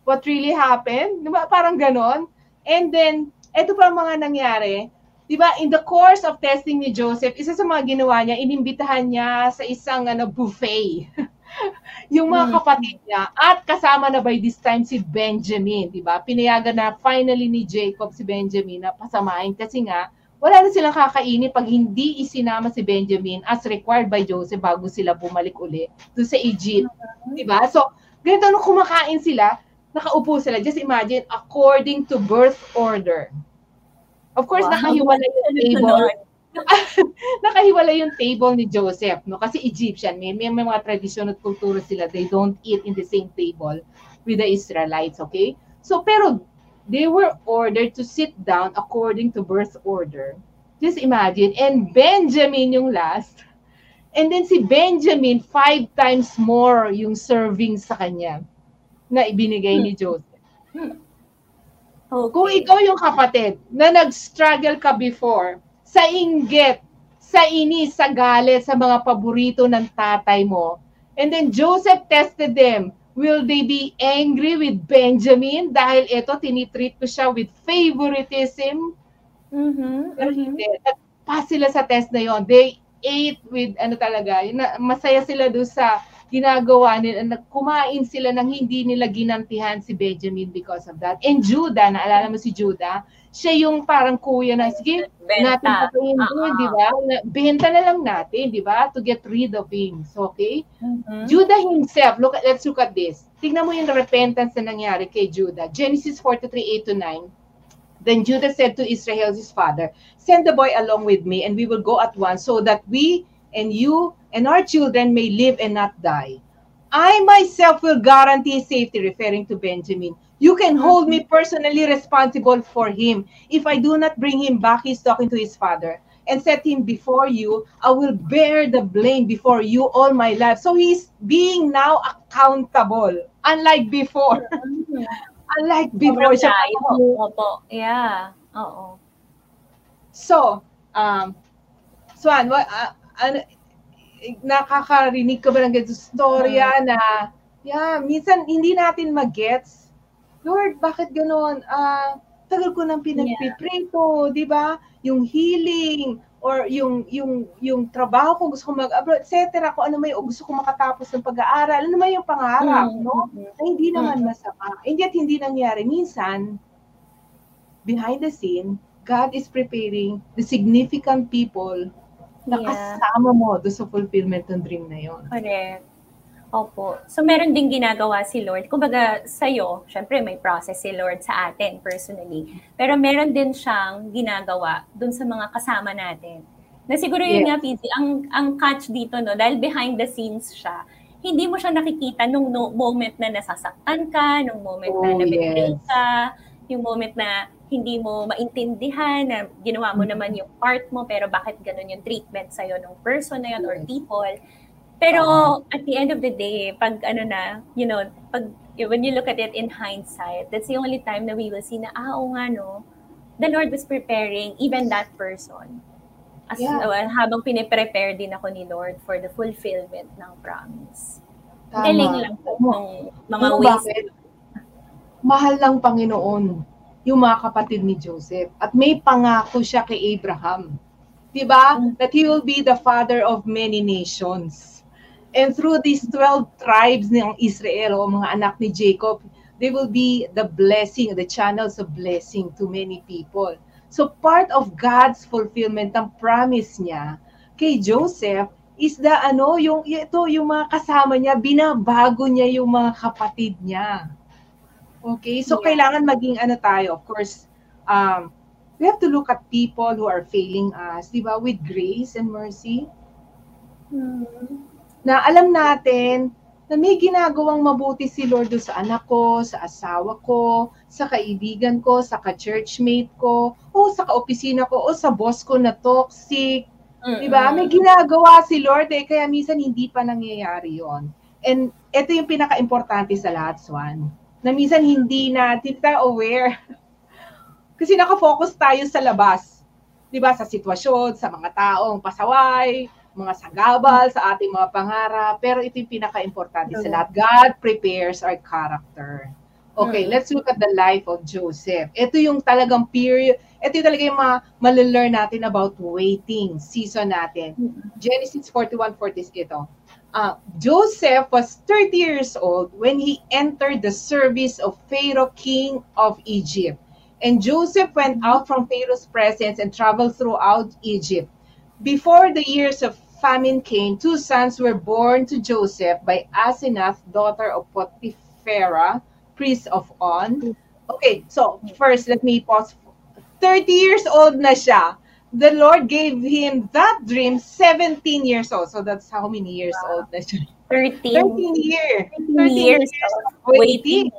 what really happened. 'Di ba? Parang ganon. And then ito pa mga nangyari. 'Di ba? In the course of testing ni Joseph, isa sa mga ginawa niya, inimbitahan niya sa isang ano buffet. yung mga hmm. kapatid niya at kasama na by this time si Benjamin, 'di ba? Pinayagan na finally ni Jacob si Benjamin na pasamahin kasi nga wala na silang kakainin pag hindi isinama si Benjamin as required by Joseph bago sila bumalik uli to sa Egypt, hmm. 'di ba? So, ganito nung kumakain sila, nakaupo sila. Just imagine according to birth order. Of course, wow. nakahiwalay yung table. nakahiwalay yung table ni Joseph, no? Kasi Egyptian, may, may, may mga tradisyon at kultura sila. They don't eat in the same table with the Israelites, okay? So, pero they were ordered to sit down according to birth order. Just imagine. And Benjamin yung last. And then si Benjamin, five times more yung serving sa kanya na ibinigay ni Joseph. Okay. Kung ikaw yung kapatid na nag-struggle ka before, sa inggit, sa inis, sa galit, sa mga paborito ng tatay mo. And then Joseph tested them. Will they be angry with Benjamin dahil ito tinitreat ko siya with favoritism? Mm-hmm. mm-hmm. Pass sila sa test na yon. They ate with ano talaga, masaya sila doon sa ginagawa nila, kumain sila nang hindi nila ginantihan si Benjamin because of that. And Judah, naalala mo si Judah, siya yung parang kuya na, sige, Benta. natin patayin uh-huh. di ba? Benta na lang natin, di ba? To get rid of him. So, okay? Mm-hmm. Judah himself, look, let's look at this. Tingnan mo yung repentance na nangyari kay Judah. Genesis 43, 8 to 9. Then Judah said to Israel, his father, Send the boy along with me, and we will go at once, so that we and you and our children may live and not die. I myself will guarantee safety, referring to Benjamin. You can hold me personally responsible for him. If I do not bring him back, he's talking to his father, and set him before you, I will bear the blame before you all my life. So he's being now accountable, unlike before. unlike before. Siya, Opo. Yeah. Oo. So, um, Swan, what, uh, ano, nakakarinig ka ba ng ganito storya na, yeah, minsan hindi natin magets. Lord, bakit ganoon? Uh, tagal ko nang pinagpiprito, yeah. di ba? Yung healing, or yung yung yung trabaho ko gusto ko mag-abroad, etc. Kung ano may gusto ko makatapos ng pag-aaral, ano may yung pangarap, mm-hmm. no? Na hindi naman mm-hmm. masama. Hindi at hindi nangyari. Minsan, behind the scene, God is preparing the significant people na kasama mo do sa fulfillment ng dream na yon. Correct. Opo. So, meron din ginagawa si Lord. Kumbaga, sa'yo, syempre may process si Lord sa atin personally. Pero meron din siyang ginagawa dun sa mga kasama natin. Na siguro yun yes. nga, PZ, ang, ang catch dito, no, dahil behind the scenes siya, hindi mo siya nakikita nung no, moment na nasasaktan ka, nung moment oh, na nabitray yes. ka, yung moment na hindi mo maintindihan na ginawa mo naman yung part mo pero bakit ganun yung treatment sa'yo ng person na yun or people. Pero uh-huh. at the end of the day, pag ano na, you know, pag when you look at it in hindsight, that's the only time na we will see na, ah, oo nga no, the Lord was preparing even that person. As, yeah. uh, habang piniprepare din ako ni Lord for the fulfillment ng promise. Tama. Galing lang po ng mga ways. Mahal ng Panginoon yung mga kapatid ni Joseph. At may pangako siya kay Abraham. Diba? Mm. That he will be the father of many nations. And through these 12 tribes ng Israel o mga anak ni Jacob, they will be the blessing, the channels of blessing to many people. So part of God's fulfillment ng promise niya kay Joseph is the ano, yung ito yung mga kasama niya, binabago niya yung mga kapatid niya. Okay? So yeah. kailangan maging ano tayo, of course, um, we have to look at people who are failing us, di ba, with grace and mercy. Hmm. Na alam natin na may ginagawang mabuti si Lord sa anak ko, sa asawa ko, sa kaibigan ko, sa ka-churchmate ko, o sa ka-opisina ko, o sa boss ko na toxic. Mm-hmm. Di ba? May ginagawa si Lord eh, kaya minsan hindi pa nangyayari yon. And ito yung pinaka-importante sa lahat, Swan. Na minsan hindi natin tayo aware. Kasi nakafocus tayo sa labas. Di ba? Sa sitwasyon, sa mga taong pasaway, mga sagabal sa ating mga pangarap. Pero ito yung pinaka-importante sa lahat. God prepares our character. Okay, hmm. let's look at the life of Joseph. Ito yung talagang period, ito yung talaga yung mga malalearn natin about waiting season natin. Hmm. Genesis 41:40 ito. Uh, Joseph was 30 years old when he entered the service of Pharaoh, king of Egypt. And Joseph went out from Pharaoh's presence and traveled throughout Egypt. Before the years of famine came, two sons were born to Joseph by Asenath, daughter of Potipharah, priest of On. Okay, so first, let me pause. 30 years old na siya. The Lord gave him that dream 17 years old. So that's how many years wow. old na siya? 13. 13 years. 13 years, years of waiting.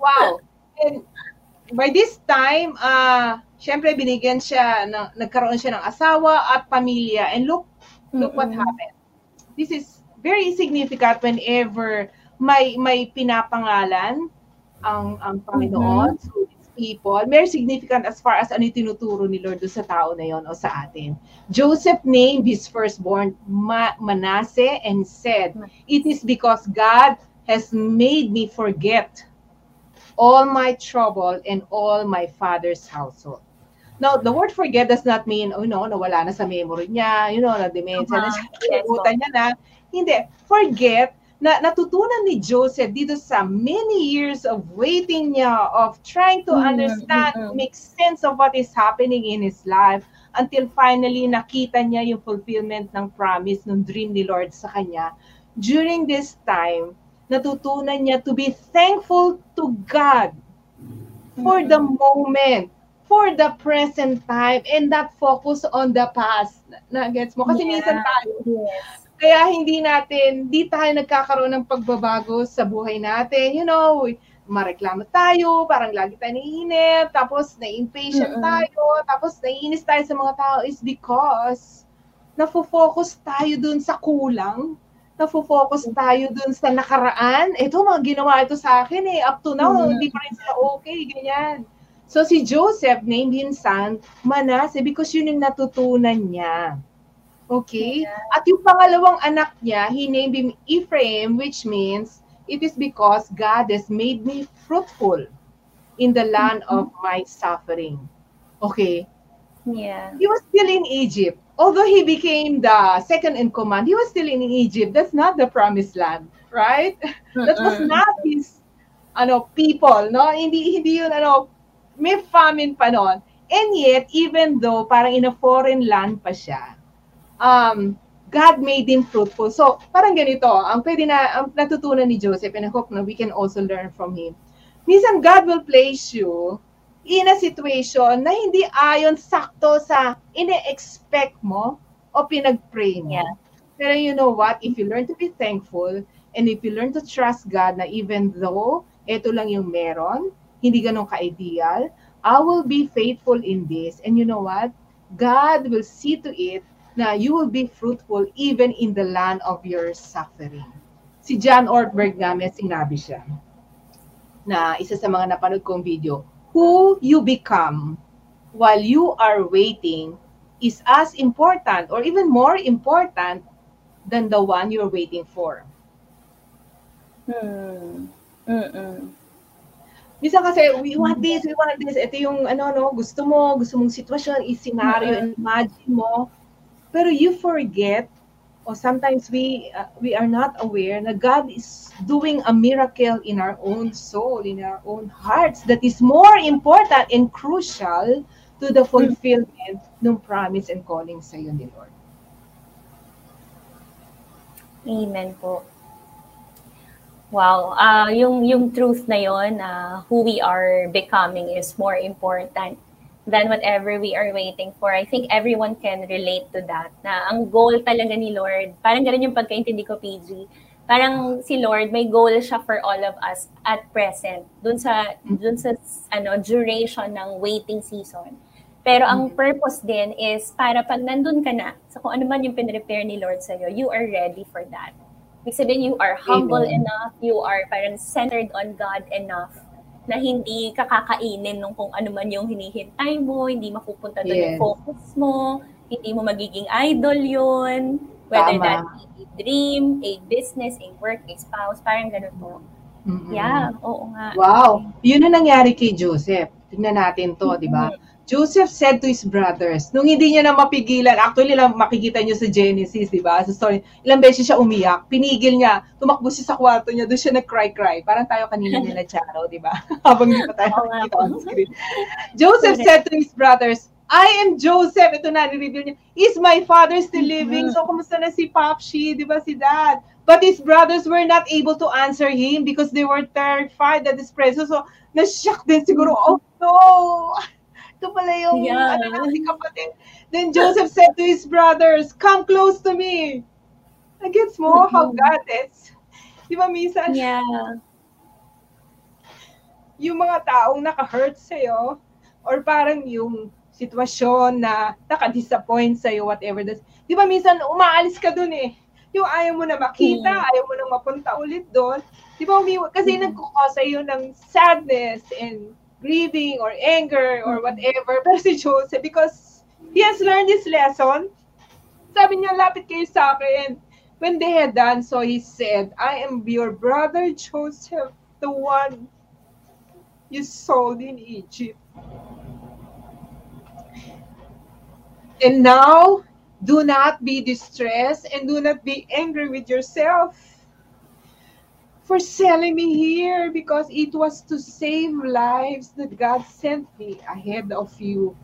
Wow. And by this time, uh, syempre binigyan siya, ng, nagkaroon siya ng asawa at pamilya. And look, Look mm-hmm. what happened. This is very significant whenever may may pinapangalan ang ang Panginoon mm-hmm. these people. Very significant as far as ano yung tinuturo ni Lord sa tao na yon o sa atin. Joseph named his firstborn Ma- Manasseh and said, It is because God has made me forget all my trouble and all my father's household. Now, the word forget does not mean, oh, no, nawala na sa memory niya, you know, na-dementia uh-huh. na siya, yes, niya na. Hindi. Forget, na natutunan ni Joseph dito sa many years of waiting niya, of trying to mm-hmm. understand, mm-hmm. make sense of what is happening in his life, until finally nakita niya yung fulfillment ng promise, ng dream ni Lord sa kanya. During this time, natutunan niya to be thankful to God for the moment for the present time and not focus on the past. Na gets mo? Kasi yeah. minsan tayo, yes. Kaya hindi natin, di tayo nagkakaroon ng pagbabago sa buhay natin. You know, mareklamo tayo, parang lagi tayo naiinip, tapos na-impatient mm-hmm. tayo, tapos naiinis tayo sa mga tao is because nafo-focus tayo dun sa kulang, nafo-focus tayo dun sa nakaraan. Ito, mga ginawa ito sa akin eh. Up to now, mm-hmm. hindi pa rin sila okay, ganyan. So si Joseph named his son Manasseh because yun yung natutunan niya. Okay? Yeah. At yung pangalawang anak niya, he named him Ephraim which means it is because God has made me fruitful in the land mm-hmm. of my suffering. Okay? Yeah. He was still in Egypt. Although he became the second in command, he was still in Egypt. That's not the promised land, right? Mm-mm. That was not his ano people, no? Hindi hindi yun ano may famine pa noon. And yet, even though parang in a foreign land pa siya, um, God made him fruitful. So, parang ganito, ang pwede na, ang natutunan ni Joseph, and I hope na we can also learn from him. Minsan, God will place you in a situation na hindi ayon sakto sa ine-expect mo o pinag-pray mo. Yeah. Pero you know what? If you learn to be thankful, and if you learn to trust God na even though ito lang yung meron, hindi ganun ka-ideal. I will be faithful in this. And you know what? God will see to it na you will be fruitful even in the land of your suffering. Si John Ortberg nga may sinabi siya na isa sa mga napanood kong video, who you become while you are waiting is as important or even more important than the one you're waiting for. Hmm. Mm-mm. Minsan kasi, we want this, we want this. Ito yung, ano, no, gusto mo, gusto mong sitwasyon, is scenario, Mm-mm. imagine mo. Pero you forget, or sometimes we uh, we are not aware na God is doing a miracle in our own soul, in our own hearts that is more important and crucial to the fulfillment ng promise and calling sa iyo ni Lord. Amen po. Wow, ah yung yung truth na yon, uh, who we are becoming is more important than whatever we are waiting for. I think everyone can relate to that. Na ang goal talaga ni Lord, parang ganun yung pagkaintindi ko, PG. Parang si Lord, may goal siya for all of us at present. Dun sa dun sa ano duration ng waiting season. Pero ang purpose din is para pag nandun ka na, sa kung ano man yung pinrepare ni Lord sa'yo, you are ready for that. Ibig sabihin, you are humble Amen. enough, you are parang centered on God enough na hindi kakakainin nung kung ano man yung hinihintay mo, hindi mapupunta doon yung Yes. focus mo, hindi mo magiging idol yun, whether Tama. that be a dream, a business, a work, a spouse, parang ganun po. Mm-mm. Yeah, oo nga. Wow. Yun ang nangyari kay Joseph. Tingnan natin to, di ba? Mm-hmm. Joseph said to his brothers, nung hindi niya na mapigilan, actually lang makikita niyo sa Genesis, di ba? Sa story, ilang beses siya umiyak, pinigil niya, tumakbo siya sa kwarto niya, doon siya nag-cry-cry. Parang tayo kanina nila Charo, di ba? Habang hindi pa tayo nakikita on screen. Joseph said to his brothers, I am Joseph. Ito na, reveal niya. Is my father still living? Mhm. So, kumusta na si Papshi? Di ba si dad? But his brothers were not able to answer him because they were terrified at his presence. So, na-shock din siguro. Oh, no! Ito pala yung Yeah. ano na, si kapatid. Then Joseph said to his brothers, Come close to me. I gets mo how Mhm. God is. Di ba, minsan, Yeah. yung mga taong naka-hurt sa'yo, or parang yung sitwasyon na naka-disappoint sa'yo, whatever this. Di ba minsan umaalis ka dun eh. Yung ayaw mo na makita, Mm. ayaw mo na mapunta ulit doon. Di ba umiwa? Kasi Mm. nagkukos sa'yo ng sadness and grieving or anger or whatever. Pero si Joseph, because he has learned his lesson, sabi niya, lapit kayo sa akin. When they had done so, he said, I am your brother Joseph, the one you sold in Egypt. And now, do not be distressed and do not be angry with yourself for selling me here because it was to save lives that God sent me ahead of you.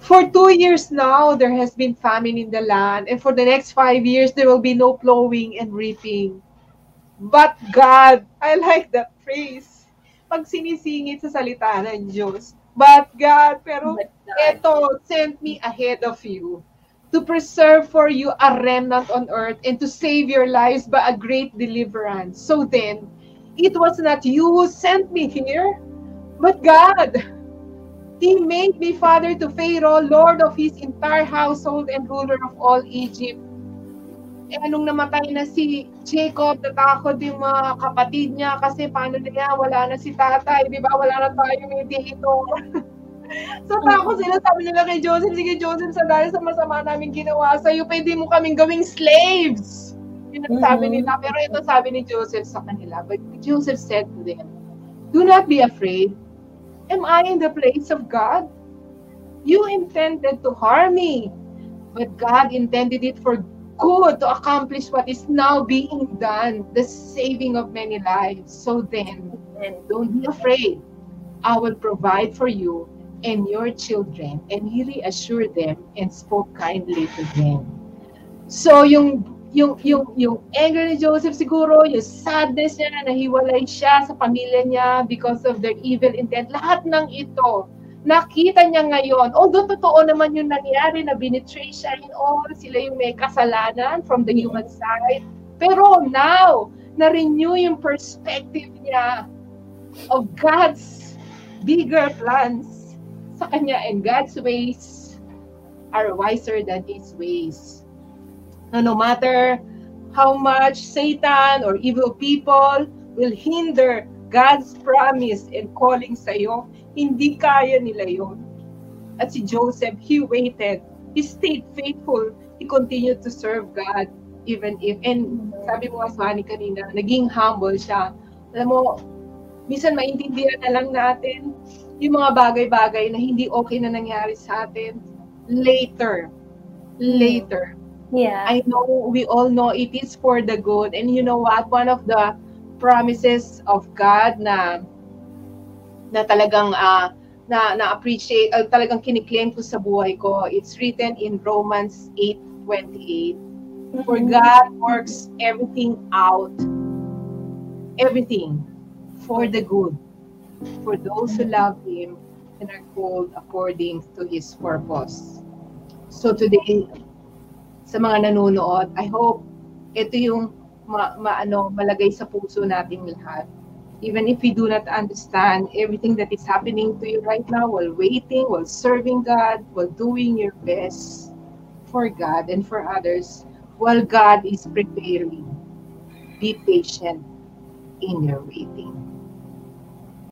For two years now, there has been famine in the land, and for the next five years, there will be no plowing and reaping. But God, I like that phrase. Pag sinisingit sa salita ng Diyos, but God, pero eto, sent me ahead of you to preserve for you a remnant on earth and to save your lives by a great deliverance. So then, it was not you who sent me here, but God. He made me father to Pharaoh, lord of his entire household and ruler of all Egypt. Eh, anong namatay na si Jacob, natakot yung mga kapatid niya kasi paano na yan, wala na si tatay, di ba? Wala na tayo mediator. so takot sila, sabi nila kay Joseph, sige Joseph, sa dahil sa masama namin ginawa sa'yo, pwede mo kaming gawing slaves. Yun ang sabi Mhm. nila. Pero ito sabi ni Joseph sa kanila. But Joseph said to them, Do not be afraid. Am I in the place of God? You intended to harm me, but God intended it for good to accomplish what is now being done, the saving of many lives. So then, And don't be afraid. I will provide for you and your children. And he reassured them and spoke kindly to them. So yung yung yung yung anger ni Joseph siguro, yung sadness niya na nahiwalay siya sa pamilya niya because of their evil intent. Lahat ng ito, nakita niya ngayon. Although totoo naman yung nangyari na binitray siya and all, sila yung may kasalanan from the human side. Pero now, na-renew yung perspective niya of God's bigger plans sa kanya and God's ways are wiser than His ways. No, no matter how much Satan or evil people will hinder God's promise and calling sa iyo, hindi kaya nila yon. At si Joseph, he waited. He stayed faithful. He continued to serve God even if, and sabi mo nga kanina, naging humble siya. Alam mo, minsan maintindihan na lang natin yung mga bagay-bagay na hindi okay na nangyari sa atin later. Later. Yeah. I know we all know it is for the good. And you know what? One of the promises of God na na talagang uh, na na appreciate uh, talagang kiniklaim ko sa buhay ko. It's written in Romans 8:28. For mm-hmm. God works everything out everything for the good for those who love him and are called according to his purpose. So today sa mga nanonood. I hope ito yung ma, ma ano, malagay sa puso nating lahat. Even if we do not understand everything that is happening to you right now while waiting, while serving God, while doing your best for God and for others, while God is preparing, be patient in your waiting.